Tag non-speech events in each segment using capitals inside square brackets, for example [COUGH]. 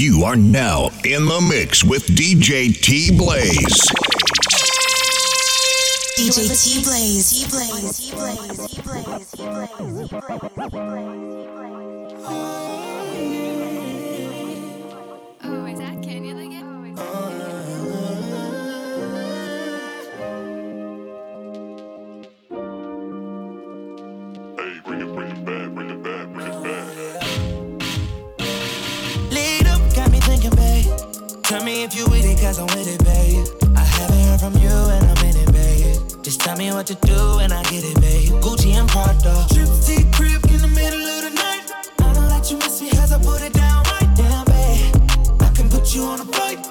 You are now in the mix with DJ T Blaze. DJ T Blaze. T Blaze. T Blaze. T Blaze. T Blaze. T Blaze. Oh, me if you with it, cause I'm with it, babe. I haven't heard from you and I'm in it, babe. Just tell me what to do and I get it, babe. Gucci and Prada. Trip T crib in the middle of the night. I know that you miss me as I put it down right down, babe. I can put you on a flight.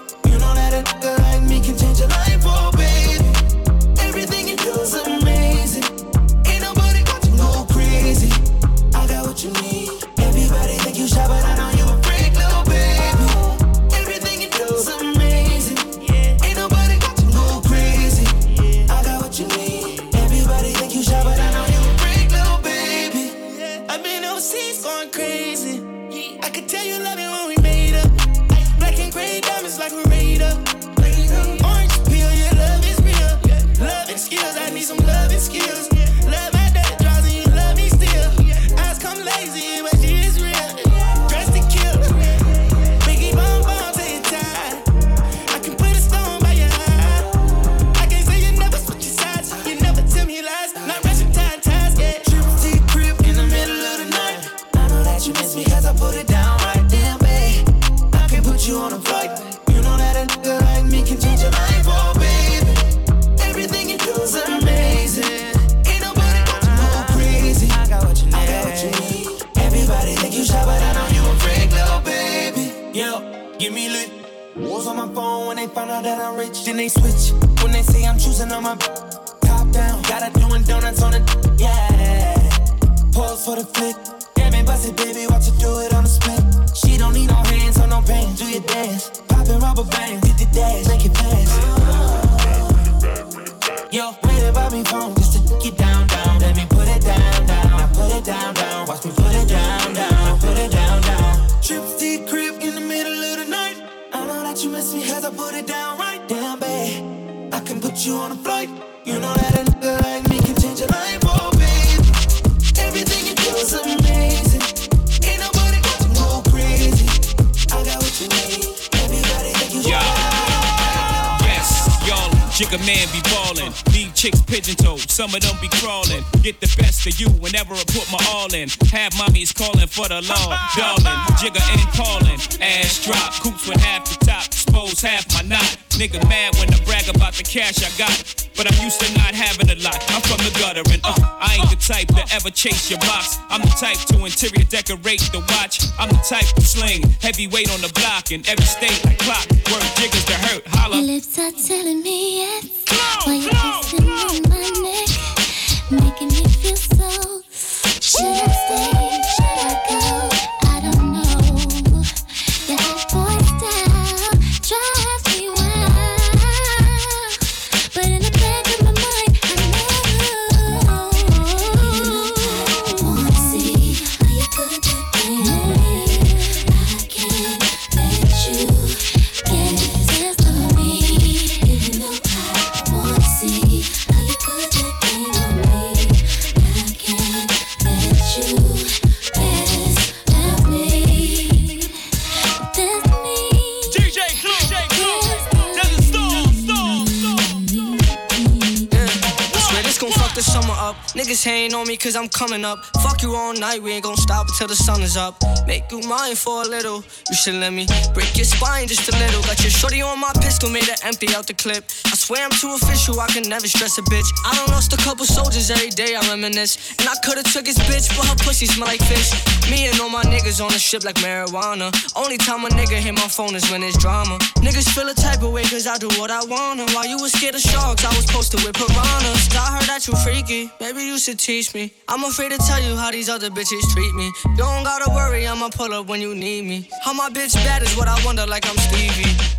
Put you on a flight. You know that a nigga like me can change your life, oh babe. Everything you do is amazing. Ain't nobody got to go crazy. I got what you need. Everybody think you Yeah. Yes, y'all, jigga man be ballin'. Leave chicks pigeon toed, some of them be crawling. Get the best of you whenever I put my all in. Have mommies calling for the law, [LAUGHS] darling. Jigga and callin', ass drop, coops with half the top, expose half my knot. Nigga mad when I brag about the cash I got. But I'm used to not having a lot. I'm from the gutter and uh, I ain't the type to ever chase your box. I'm the type to interior decorate the watch. I'm the type to sling heavyweight on the block in every state like clock. Work jiggers to hurt, holla. Your lips are telling me yes. While you're kissing on my neck, making me feel so. Should I stay? Niggas hating on me cause I'm coming up. Fuck you all night, we ain't gon' stop until the sun is up. Make you mine for a little. You should let me break your spine just a little. Got your shorty on my pistol, made her empty out the clip. I swear I'm too official, I can never stress a bitch. I done lost a couple soldiers every day, I reminisce. And I could've took his bitch, but her pussy smell like fish. Me and all my niggas on the ship like marijuana. Only time a nigga hit my phone is when it's drama. Niggas feel a type of way cause I do what I wanna. While you was scared of sharks, I was posted with piranhas. I heard that you freaky, maybe you should teach me. I'm afraid to tell you how these other bitches treat me. You don't gotta worry, I'ma pull up when you need me. How my bitch bad is what I wonder, like I'm Stevie.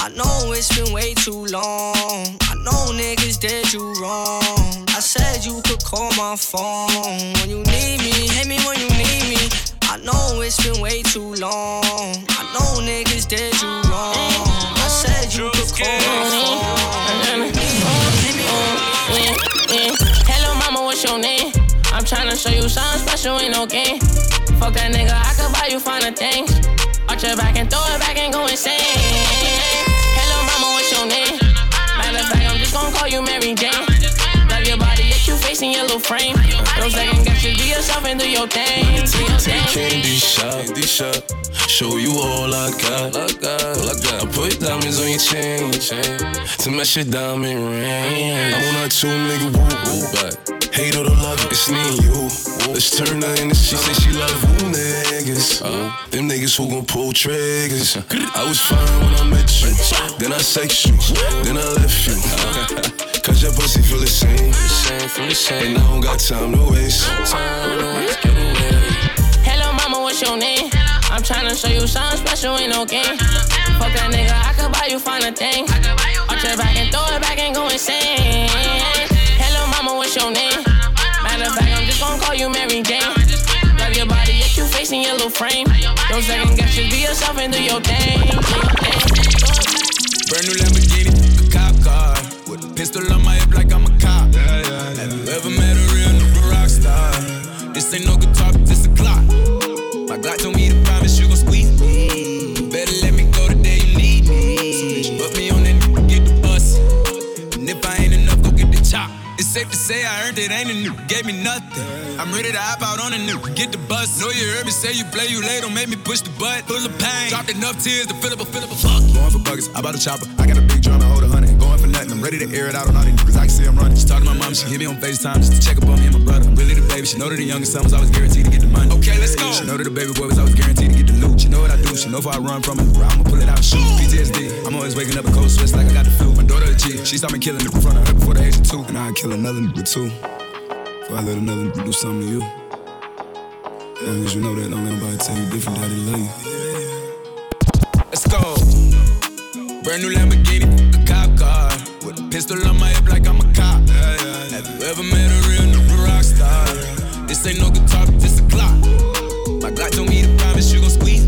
I know it's been way too long. I know niggas did you wrong. I said you could call my phone when you need me. Hit me when you need me. I know it's been way too long. I know niggas did you wrong. I said you could call my phone. Me when you need me. Hello, mama, what's your name? I'm tryna show you something special, ain't no game. Fuck a nigga, I could buy you finer things. Arch your back and throw it back and go insane. Little frame. No second guess, just be yourself and do your thing. Do your thing. Candy shop, candy shop. Show you all I got. All I got, all I got. I put diamonds on your chain, chain. To match your diamond ring. I want two nigga woo woo back. Hate or to love it, it's me and you. Let's turn her into she say she love who niggas. Uh, them niggas who gon' pull triggers. I was fine when I met you. [LAUGHS] Then I sex you. Then I left you. [LAUGHS] Cause your pussy feel the same. Same, feel the same. And I don't got time to waste. Time to waste. Get away. Hello, mama, what's your name? I'm tryna show you something special, ain't no game. Fuck a nigga, I could buy you finer thing. Arch your back and throw it back and go insane. Hello, mama, what's your name? Matter of fact, I'm just gon' call you Mary Jane. Love your body, yet you facing your little frame. No second guess, just be yourself and do your thing. Do your thing. Brand new Lamborghini, pistol on my hip like I'm a cop. Have you ever met a real nigga rock star? This ain't no guitar, this a clock. My Glock told me to promise you gon' squeeze me. Better let me go the day you need me. So Put me on that nigga, get the bus. And if I ain't enough, go get the chop. It's safe to say I earned it, ain't a nigga gave me nothing. I'm ready to hop out on a nigga, get the bus. Know you heard me say you play, you late, don't make me push the butt. Full of pain, dropped enough tears to fill up a, fill up a fuck. Going for buggers, I bought a chopper. I got a big drum and hold a I'm ready to air it out on all these niggas. I can see I'm running. She talked to my mom, she hit me on FaceTime just to check up on me and my brother. I'm really the baby. She know that the youngest son was always guaranteed to get the money. Okay, let's go. She know that the baby boy was always guaranteed to get the loot. She know what I do. She know if I run from it, I'ma pull it out and shoot. PTSD. I'm always waking up in cold sweats like I got the flu. My daughter a G. She saw me killing in front of her before the age of two. And I'd kill another nigga too. Before I let another nigga do something to you. As long as you know that, don't let nobody tell you different that they love you. Let's go. Brand new Lamborghini, pistol on my hip like I'm a cop. Have you ever met a real nigga rock star? This ain't no guitar, this a clock. My Glock told me to promise you gon' squeeze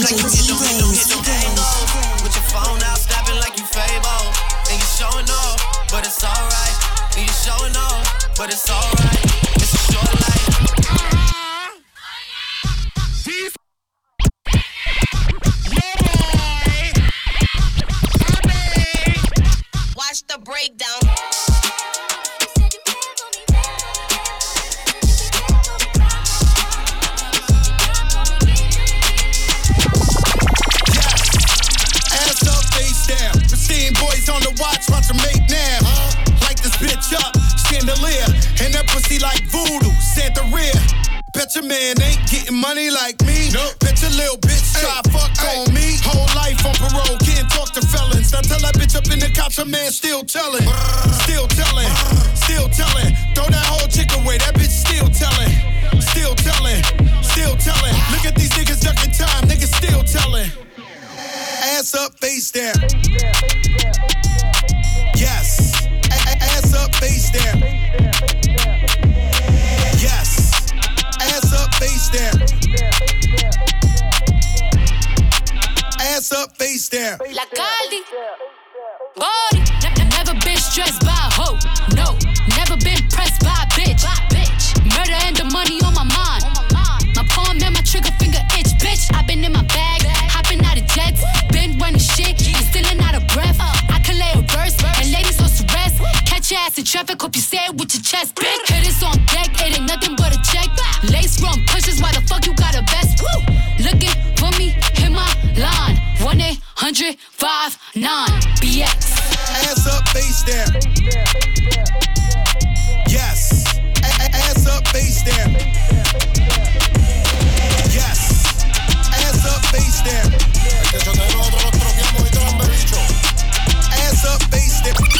them angles. With your phone out, snapping like you Fable. And you showing off, but it's alright. And you showing off, but it's alright. It's a short life. [LAUGHS] Watch the breakdown. Watch, watch them make now. Light this bitch up, chandelier. And that pussy like voodoo, Santa rear. Bet your man ain't getting money like me. Nope. Bet your little bitch try fuck on me. Whole life on parole, can't talk to felons. Now tell that bitch up in the couch, her man still telling. Still telling, still telling. Throw that whole chick away, that bitch still telling. Still telling, still telling. Look at these niggas ducking time, niggas still telling. Ass up, face down. Yes. Ass up, face down. Yes. Ass up, face down. Ass up, face down. La Caldi. Body. Ne- ne- never been stressed by a hoe. No. Never been pressed by a bitch. Murder and the money on my mind. My palm and my trigger finger itch, bitch. I've been in my bag, Your ass in traffic, hope you say it with your chest, bitch. Hit this on deck, it ain't nothing but a check. Lace rum pushes, why the fuck you got a vest? Looking for me, hit my line. 1 800 59 BX. Ass up, face down. Yes. Ass up, face down. Yes. Ass up, face down. Ass up, face down.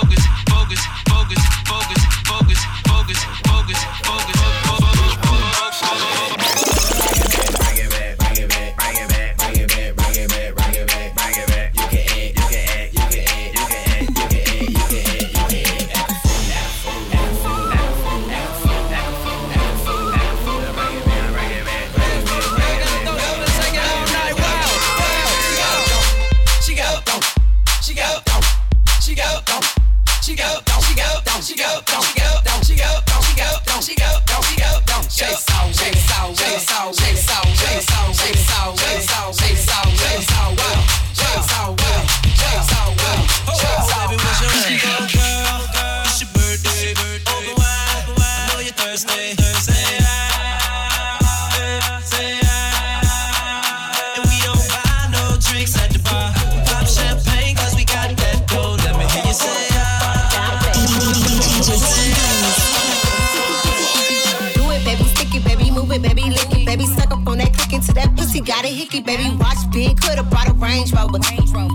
Rover.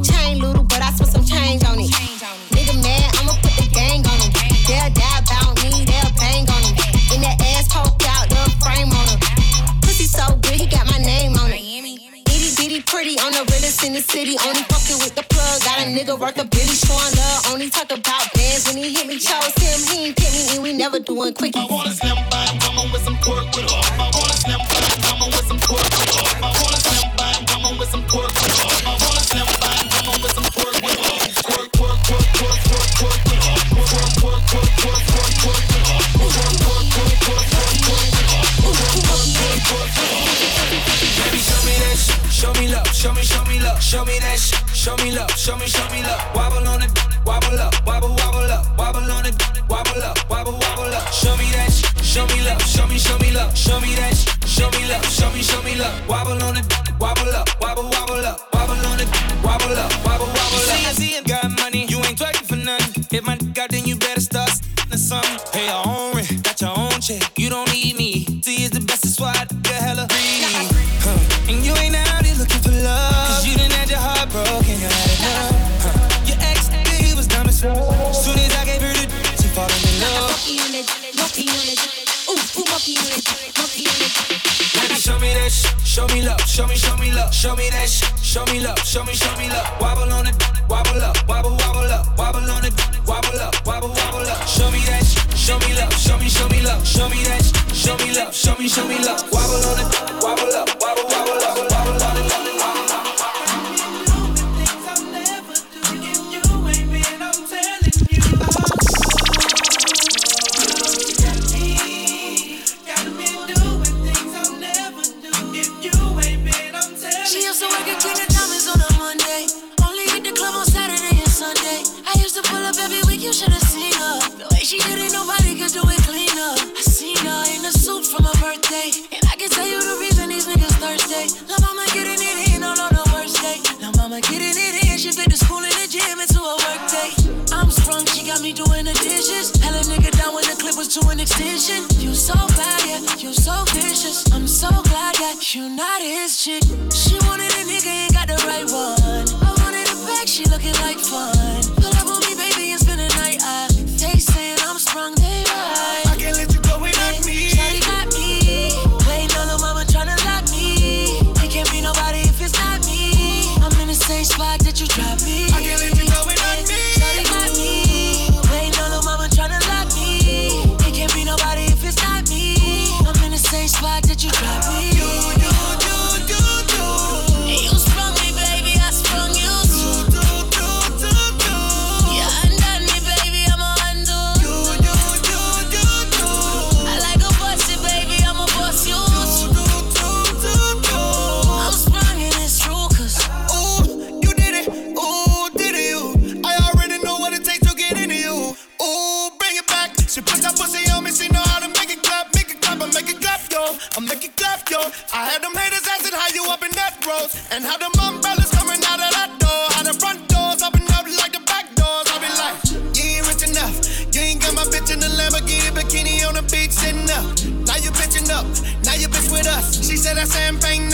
Chain little, but I spent some change on it. Nigga mad, I'ma put the gang on him. They'll die about me, they'll bang on him. In that ass poked out, the frame on him. Pussy so good, he got my name on it. Itty bitty pretty on the realest in the city. Only fucking with the plug. Got a nigga worth a billy showing up. Only talk about bands when he hit me. Chose him, he ain't pick me, and we never doing quickie. Hit my nigga, then you better start to something. Pay your own rent, got your own check. You don't need me. See is the best, that's why I the hella free. Huh. And you ain't out here looking for love. Cause you done had your heart broken, you had enough. Huh. Your ex, he was dumb as fuck. Soon as I gave her the she fallin' in love. Monkey unit, monkey unit. Ooh, ooh, show me this, show me love, show me, show me love, show me that sh- show me love, show me, show me love. Wobble on it, wobble up. to me, love. his chick. same thing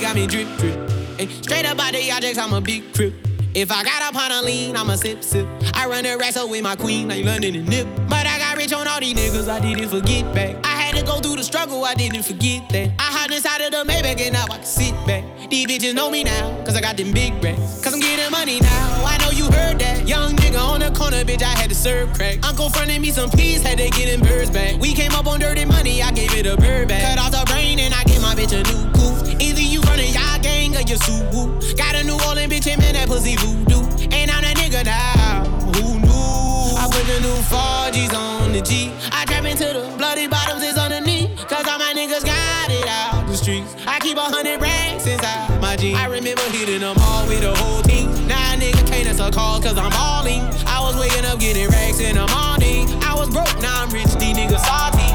got me drip, drip. Ay, straight up out the objects, I'm a big trip. If I got up on a lean, I'm a sip, sip. I run the wrestle with my queen, like London and Nip. But I got rich on all these niggas, I didn't forget back. I had to go through the struggle, I didn't forget that. I hide inside of the Maybach and now I can sit back. These bitches know me now, cause I got them big racks. Cause I'm getting money now, I know you heard that. Young nigga on the corner, bitch, I had to serve crack. Uncle fronted me some peas, had to get them birds back. We came up on dirty money, I gave it a bird back. Cut off the brain and I gave my bitch a new coupe gang of your suit woo. Got a New Orleans bitch and that pussy voodoo. And I'm that nigga now, who knew? I put the new 4Gs on the G. I trap into the bloody bottoms is underneath. Cause all my niggas got it out the streets. I keep a hundred racks inside my jeans. I remember hitting them all with the whole team. Now a nigga can't answer call cause I'm all in. I was waking up getting racks in the morning. I was broke, now I'm rich, these niggas salty.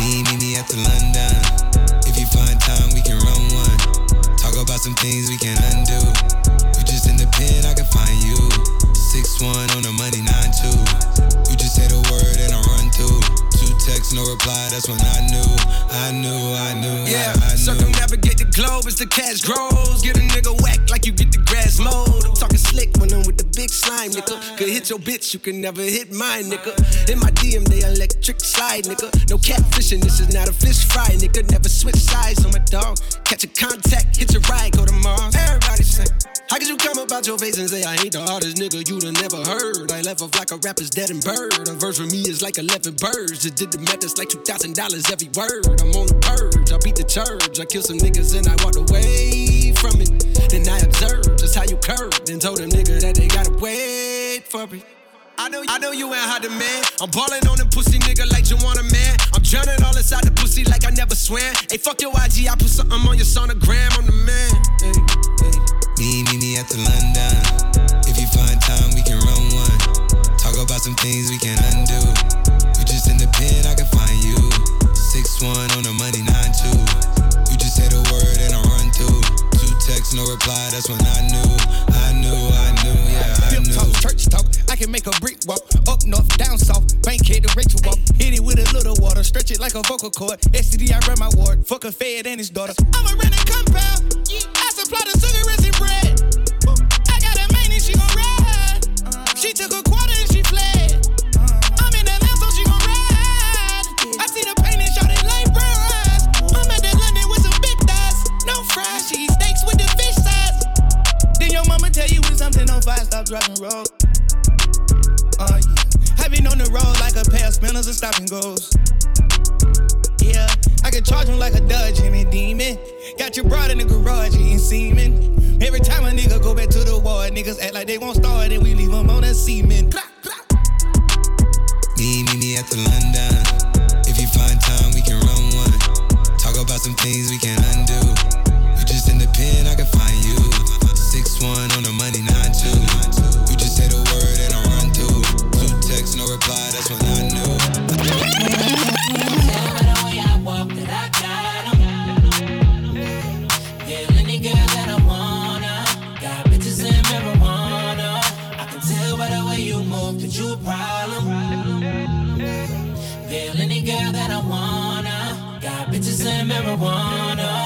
Me, me, me, after London. Some things we can undo. You just in the pen, I can find you. Six one on the money, nine two. text, no reply. That's when I knew, I knew, I knew. Yeah, I, I knew. circumnavigate the globe as the cash grows. Get a nigga whack like you get the grass mowed. I'm talking slick when I'm with the big slime, nigga. Could hit your bitch, you can never hit mine, nigga. In my DM, they electric slide, nigga. No catfishing, this is not a fish fry, nigga. Never switch sides on my dog. Catch a contact, hit your ride, go to Mars. Everybody say, How could you come about your face and say I ain't the hardest nigga you done never heard? I left off like a rapper's dead and bird. A verse for me is like 11 birds. It did the it's like $2,000 every word. I'm on the purge, I beat the church. I kill some niggas and I walked away from it. Then I observed just how you curved and told them nigga that they gotta wait for me. I know, you, I know you ain't hot man. I'm ballin' on them pussy nigga like you want a man. I'm drowning all inside the pussy like I never swam. Hey, fuck your IG, I put something on your sonogram. I'm the man. Hey, hey. Me, me, me the London. If you find time, we can run one. Talk about some things we can undo. Just in the pen, I can find you. Six one on the money, nine two. You just say the word and I run through. Two texts, no reply. That's when I knew, I knew, I knew, yeah, I knew. talk, church talk. I can make a brick walk. Up north, down south. Bank head to Rachel walk. Hit it with a little water. Stretch it like a vocal cord. STD, I run my ward. Fuck a fed and his daughter. I'm a rented compound. I supply the sugar and bread. Driving road. Oh yeah. I been on the road like a pair of spinners and stopping goes. Yeah, I can charge him like a Dodge and a demon. Got your broad in the garage eating semen. Every time a nigga go back to the ward, niggas act like they won't start and we leave them on a semen. Me, me, me at the London. If you find time, we can run one. Talk about some things we can undo. You just in the pen, I can find you. Six one on the money, nine two. Reply. That's when I knew. Yeah, any girl that I wanna. Got bitches in marijuana. I can tell by the way you move that you a problem. Yeah, any girl that I wanna. Got bitches in marijuana.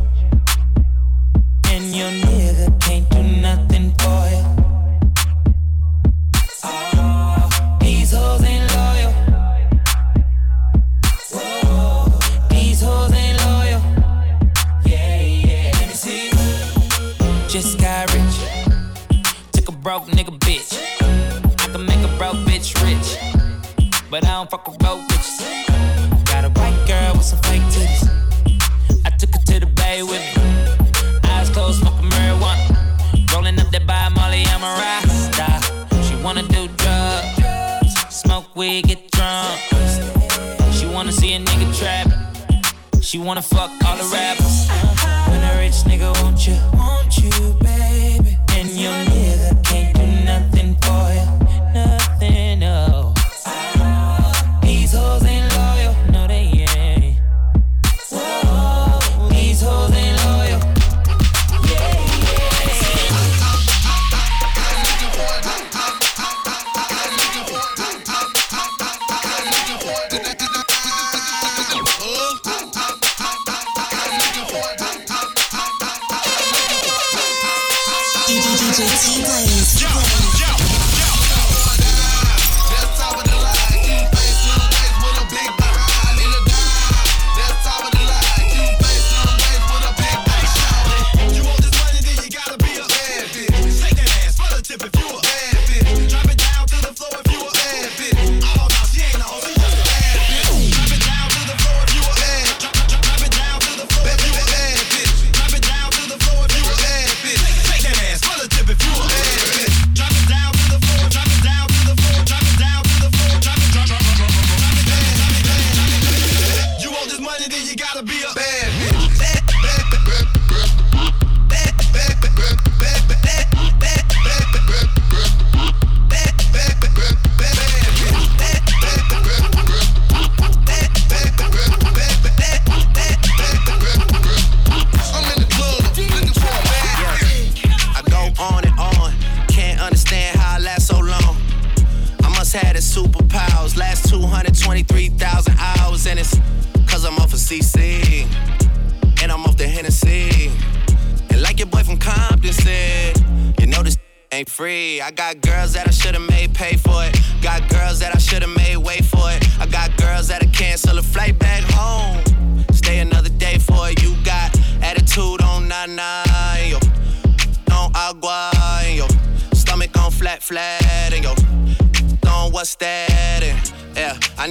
your nigga can't do nothing for you. Oh, these hoes ain't loyal. These hoes ain't loyal. Yeah, yeah. Let me see. Just got rich. Took a broke nigga bitch. I can make a broke bitch rich, but I don't fuck with broke. Got a white girl with some fake. I took her to the bay with me. I'm a rasta. She wanna do drugs, smoke weed, get drunk. She wanna see a nigga trap. She wanna fuck all the rappers. When a rich nigga want you, want you,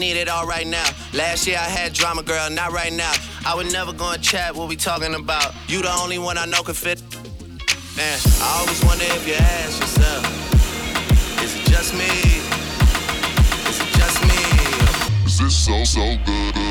need it all right now. Last year I had drama, girl, not right now. I would never go and chat what we talking about. You the only one I know can fit. Man, I always wonder if you ask yourself, is it just me? Is it just me? Is this so, so good?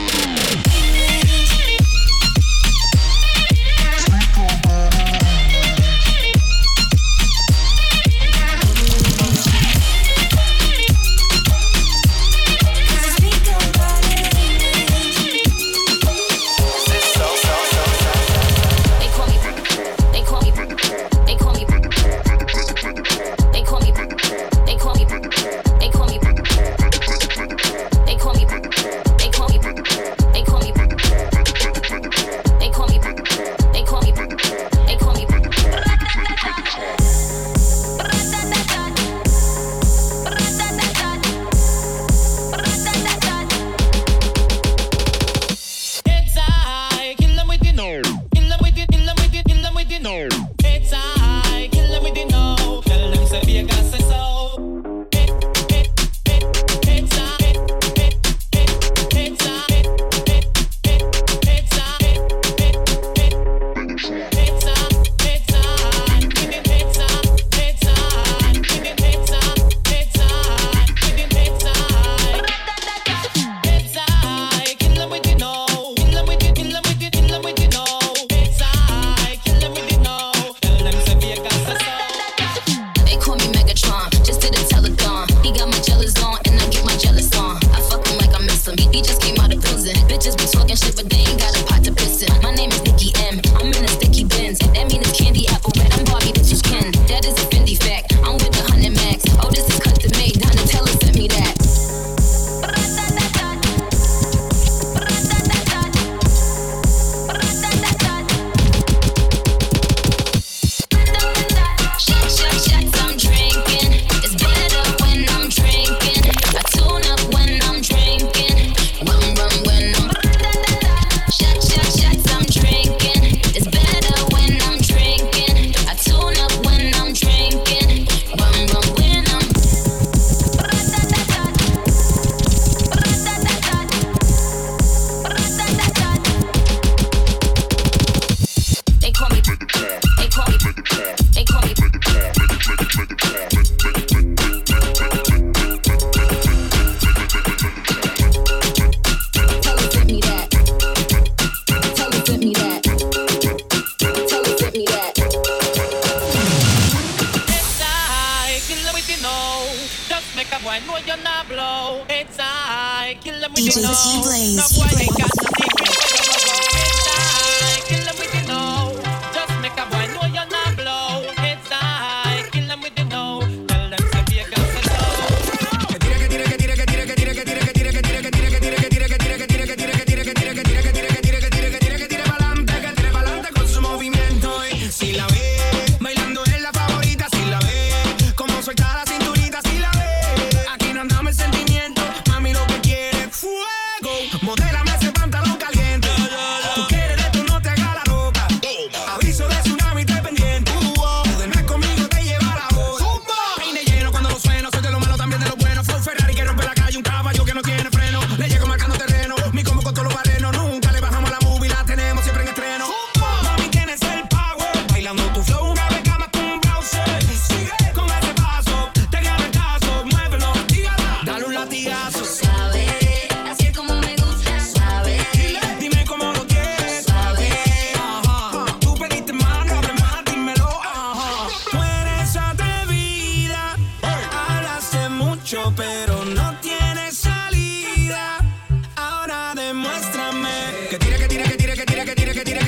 que tira, que tira, que tira.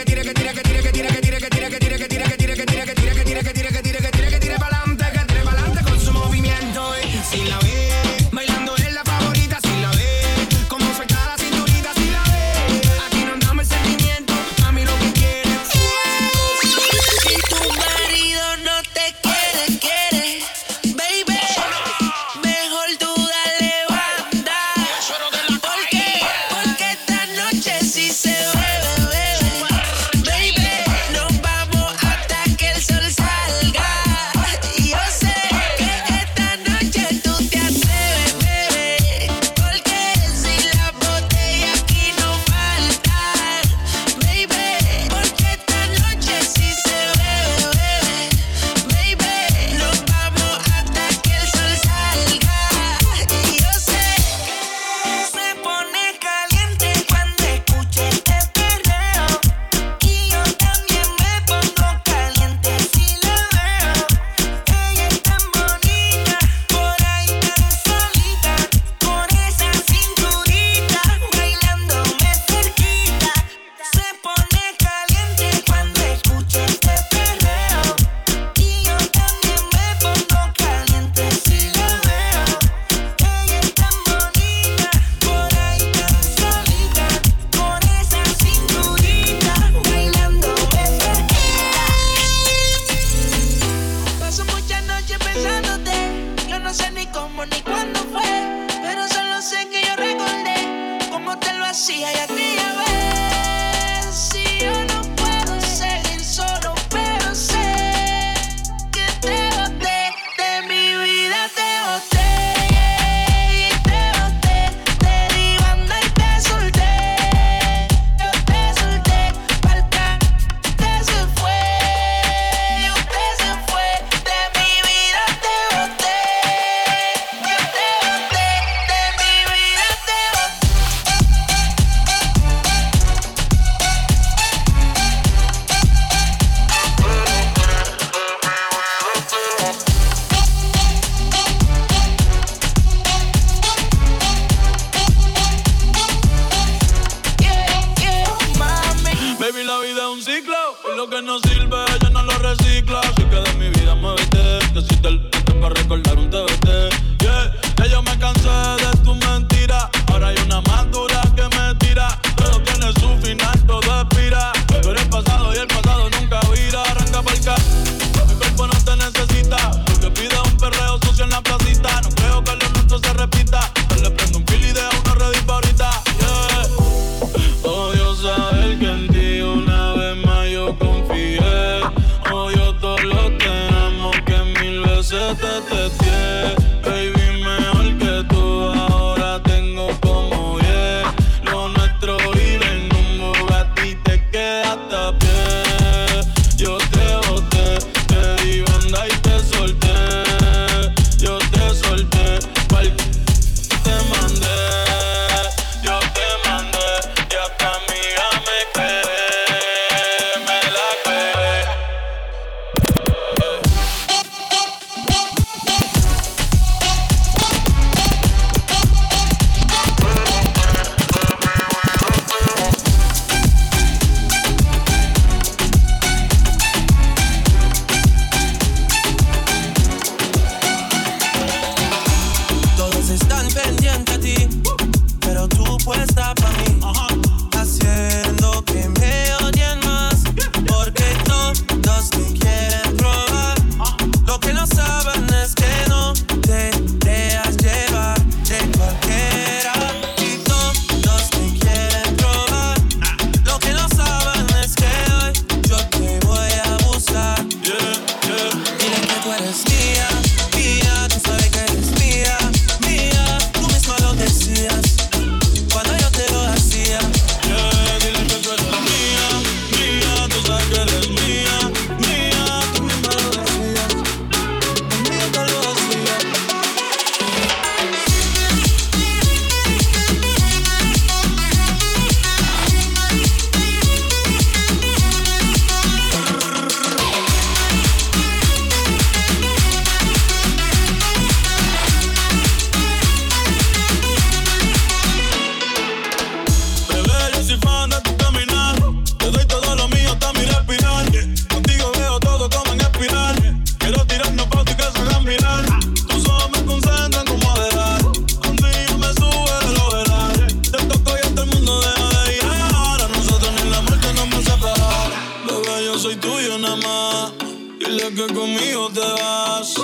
conmigo te vas.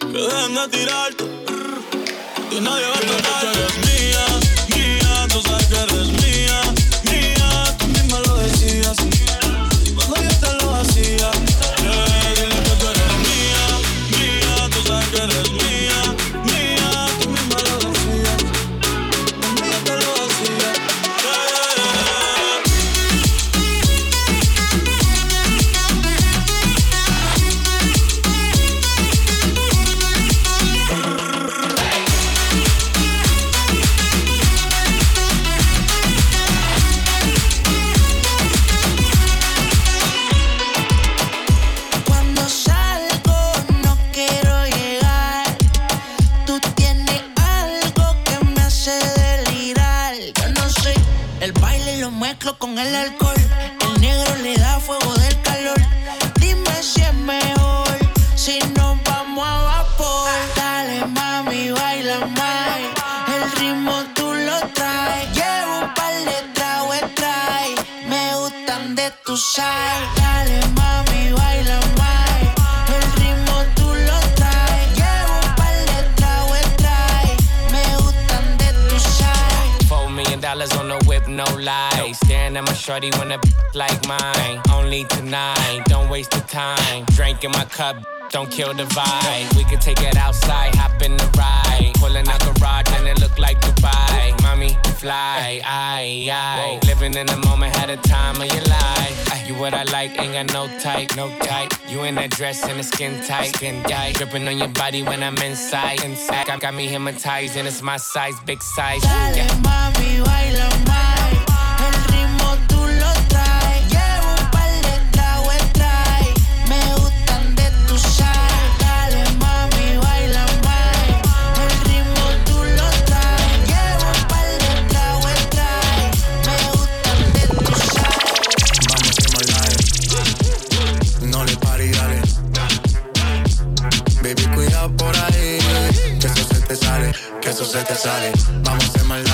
Que dejen de tirarte. Y nadie va a tratar. shorty when a like mine. Only tonight, don't waste the time. Drink in my cup, don't kill the vibe. We could take it outside, hop in the ride. Pulling out garage and it look like Dubai. Mommy, fly, I, I. Living in the moment, had a time of your life. You what I like, ain't got no type, no type. You in that dress and the skin tight, skin tight. Dripping on your body when I'm inside, inside. Got me hypnotized and it's my size, big size. Dale, yeah. baila, mami. Vamos a ser mal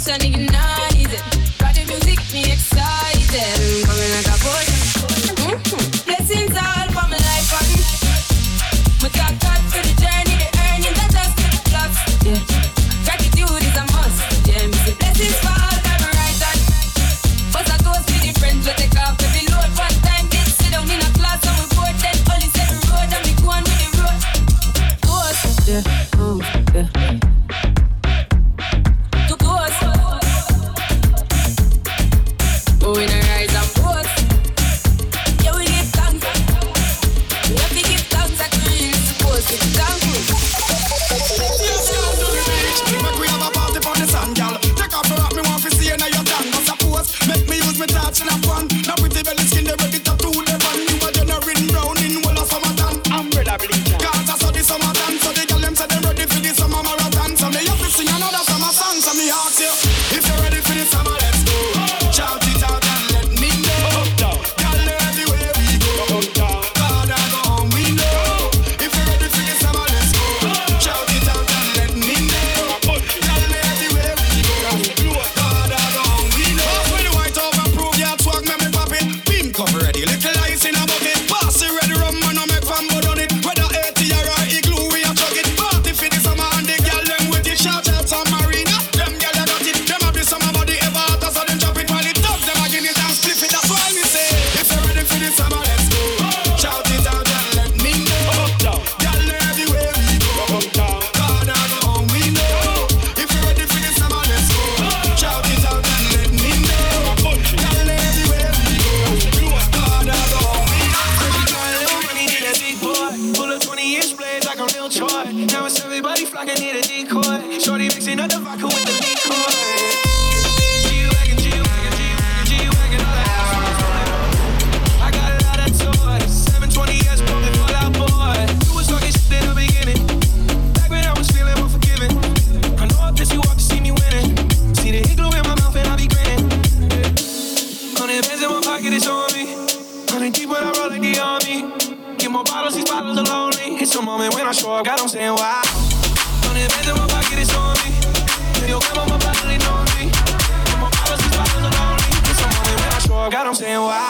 knows I'm a God, I'm saying wow.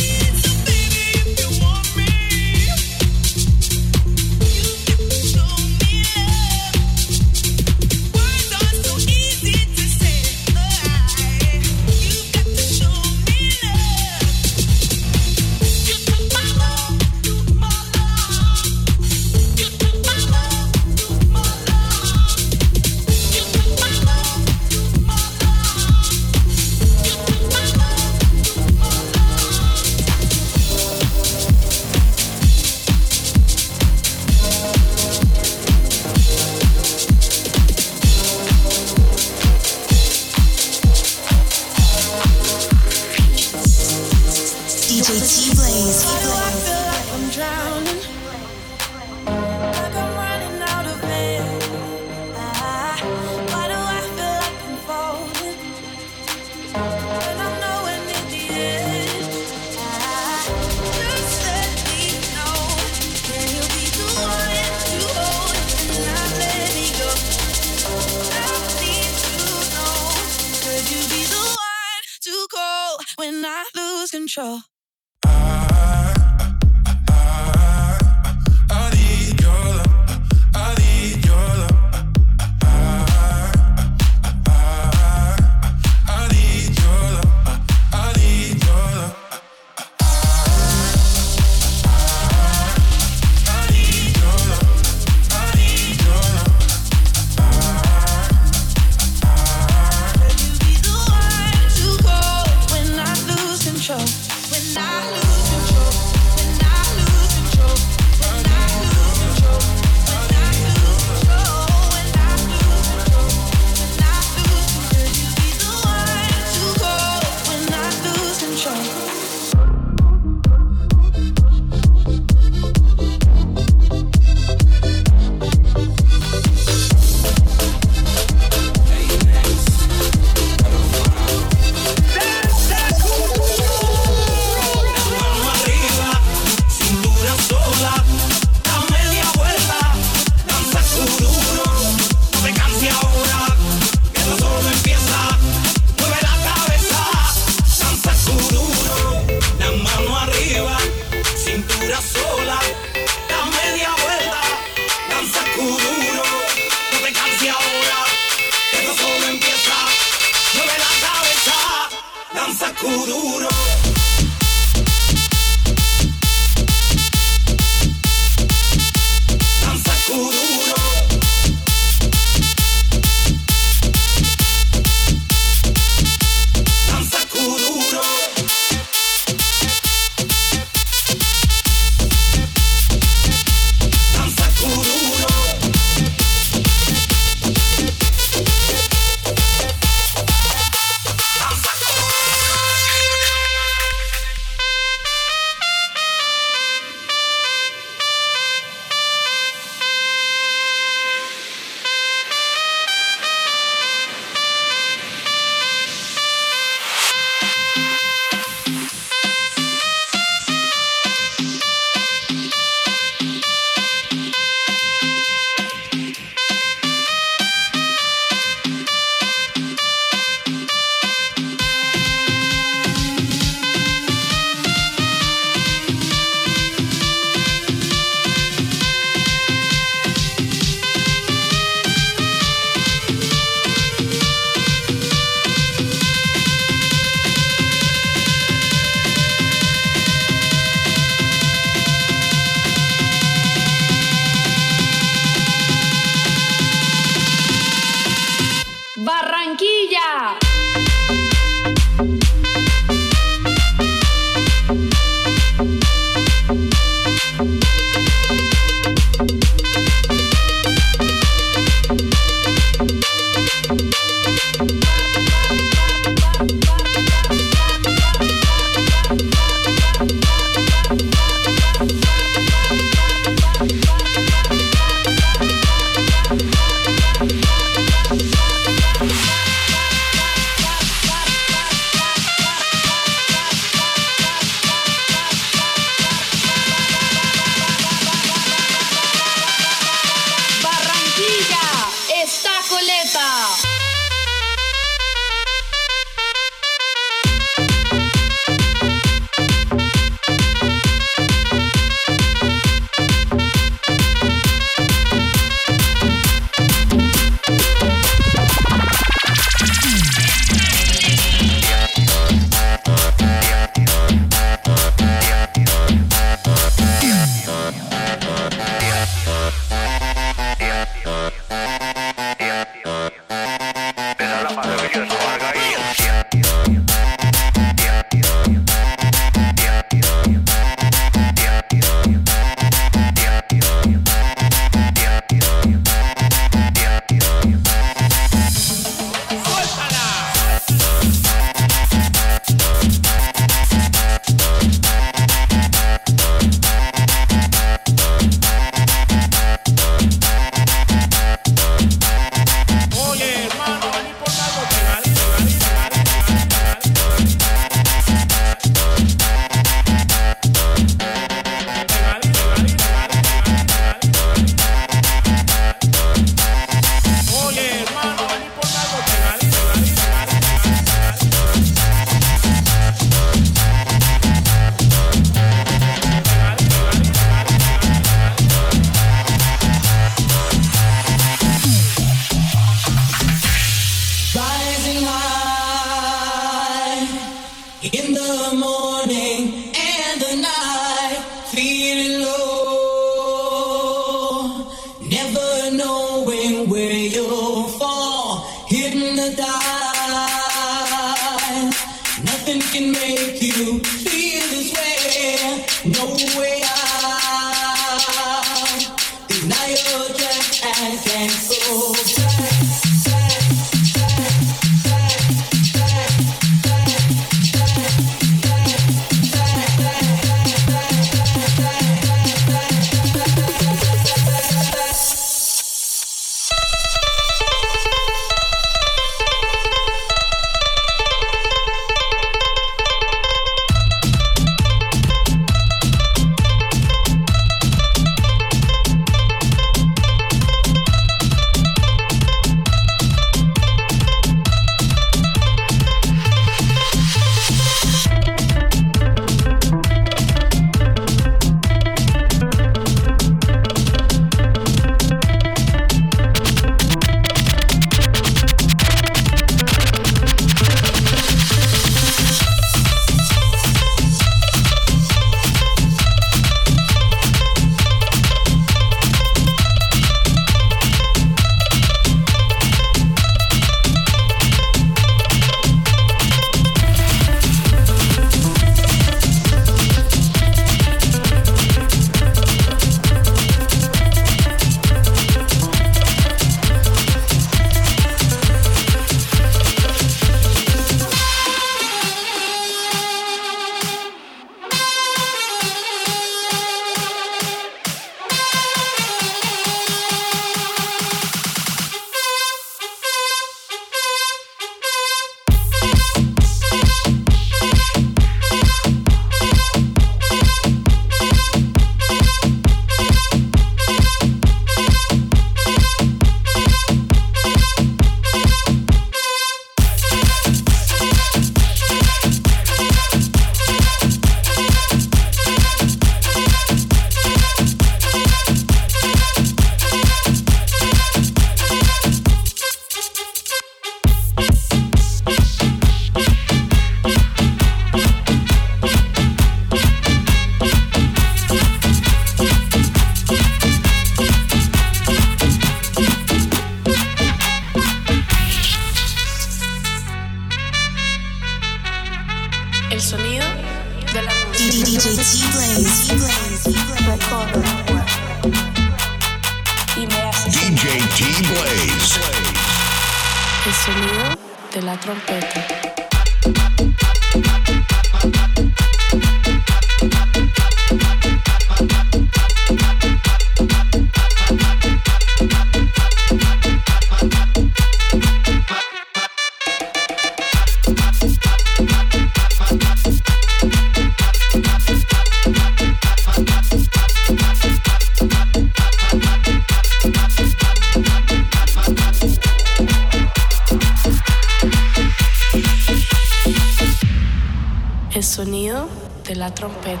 Trompeta.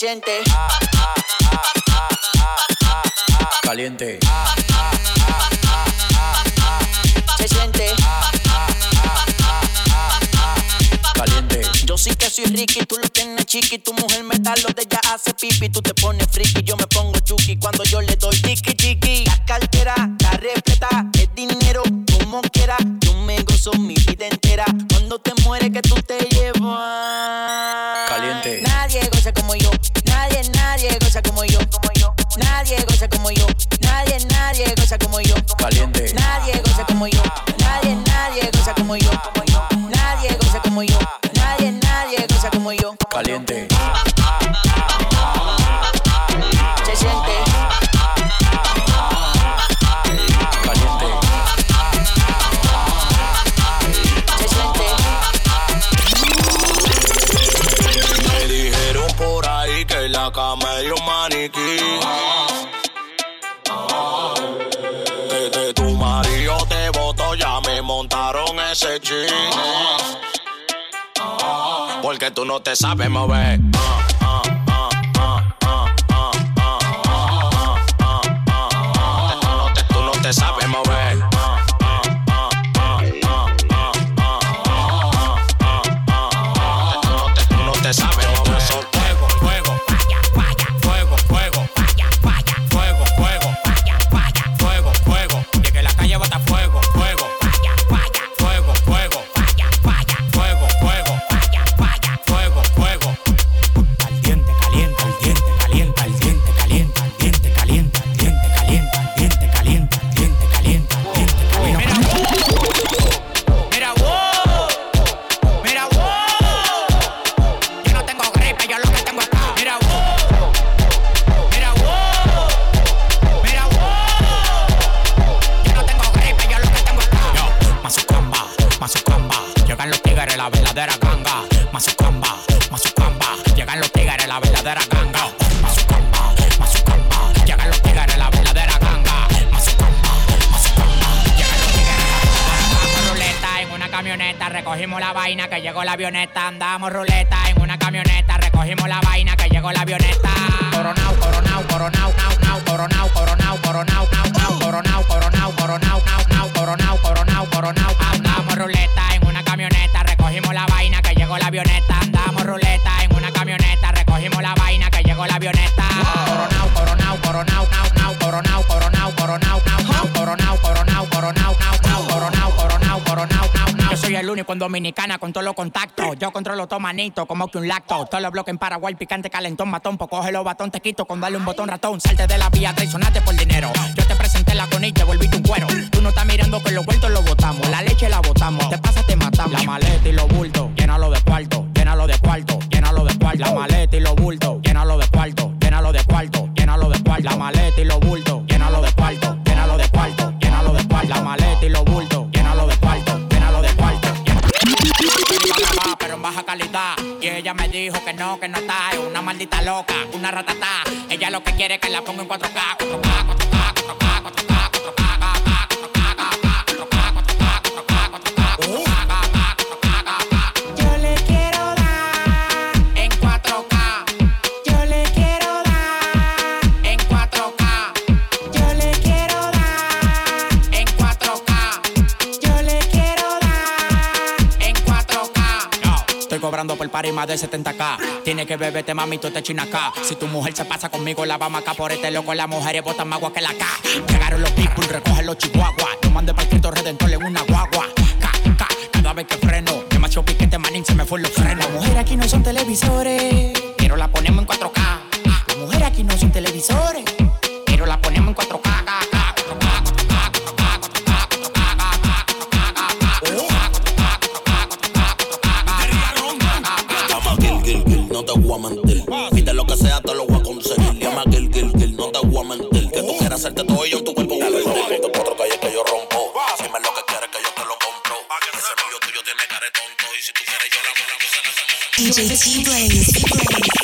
Siente. Caliente. Se siente. Caliente. Yo sí que soy Ricky, tú lo tienes chiqui. Tu mujer me da lo de ella hace pipi. Tú te pones friki, yo me pongo chuki. Cuando yo le doy tiki tiki. La cartera, la repleta, es dinero, como quiera. Yo me gozo mi vida entera. Cuando te mueres que tú te llevas. Nadie, goza como yo. Como yo. Nadie goza como yo. Nadie, nadie goza como yo. Caliente. Nadie goza como yo. Nadie, nadie goza como yo. Como yo. Nadie goza como yo. Nadie, nadie goza como yo. Caliente. Maniquí. Tu marido te votó, ya me montaron ese jean. Porque tú no te sabes mover. Recogimos la vaina que llegó la avioneta. Andamos ruleta en una camioneta, recogimos la vaina que llegó la avioneta. Coronao, coronao, coronao, nao, nao, coronao, coronao, coronao, nao, nao, coronao, coronao, coronao, nao, nao, coronao, coronao, coronao. Andamos ruleta en una camioneta, recogimos la vaina que llegó la avioneta. Único en Dominicana con todos los contactos. Yo controlo todo manito, como que un lacto. Todos los bloques en Paraguay, picante, calentón, matón. Pues coge los batón, te quito con darle un botón ratón. Salte de la vía, traicionate por dinero. Yo te presenté la con y te volviste un cuero. Tú no estás mirando que los vueltos los botamos. La leche la botamos. Te pasa, te matamos. La maleta y los bultos, llénalo de cuarto, llénalo de cuarto, llénalo de cuarto. La maleta y los bultos, llénalo de cuarto, llénalo de cuarto, llénalo de cuarto. La maleta y los bultos, calidad. Y ella me dijo que no, que no está. Es una maldita loca, una ratatá. Ella lo que quiere es que la ponga en 4K, 4K, 4K, 4K, cobrando por party más de 70K. Tiene que beberte mami, tú te china acá. Si tu mujer se pasa conmigo, la vamos acá por este loco. Las mujeres botan más agua que la K. Llegaron los people, recogen los chihuahuas. Yo mandé para Cristo Redentor en una guagua. Ca, ca, cada vez que freno. Demasiado piquete, manín, se me fue los frenos. Las mujeres aquí no son televisores, pero la ponemos en 4K. Las mujeres aquí no son televisores, pero la ponemos en 4K. K, K, 4K, te voy a mentir. Pide lo que sea, te lo voy a conseguir. Llama Gil, Gil, Gil, no te voy a mentir. Que tú quieras hacerte todo ello en tu cuerpo. Dale, dale, de cuatro calles que yo rompo. Dime lo que quieres que yo te lo compro. Ese novio tuyo tiene cara de tonto. Y si tú quieres, yo la voy a DJ T Blaze.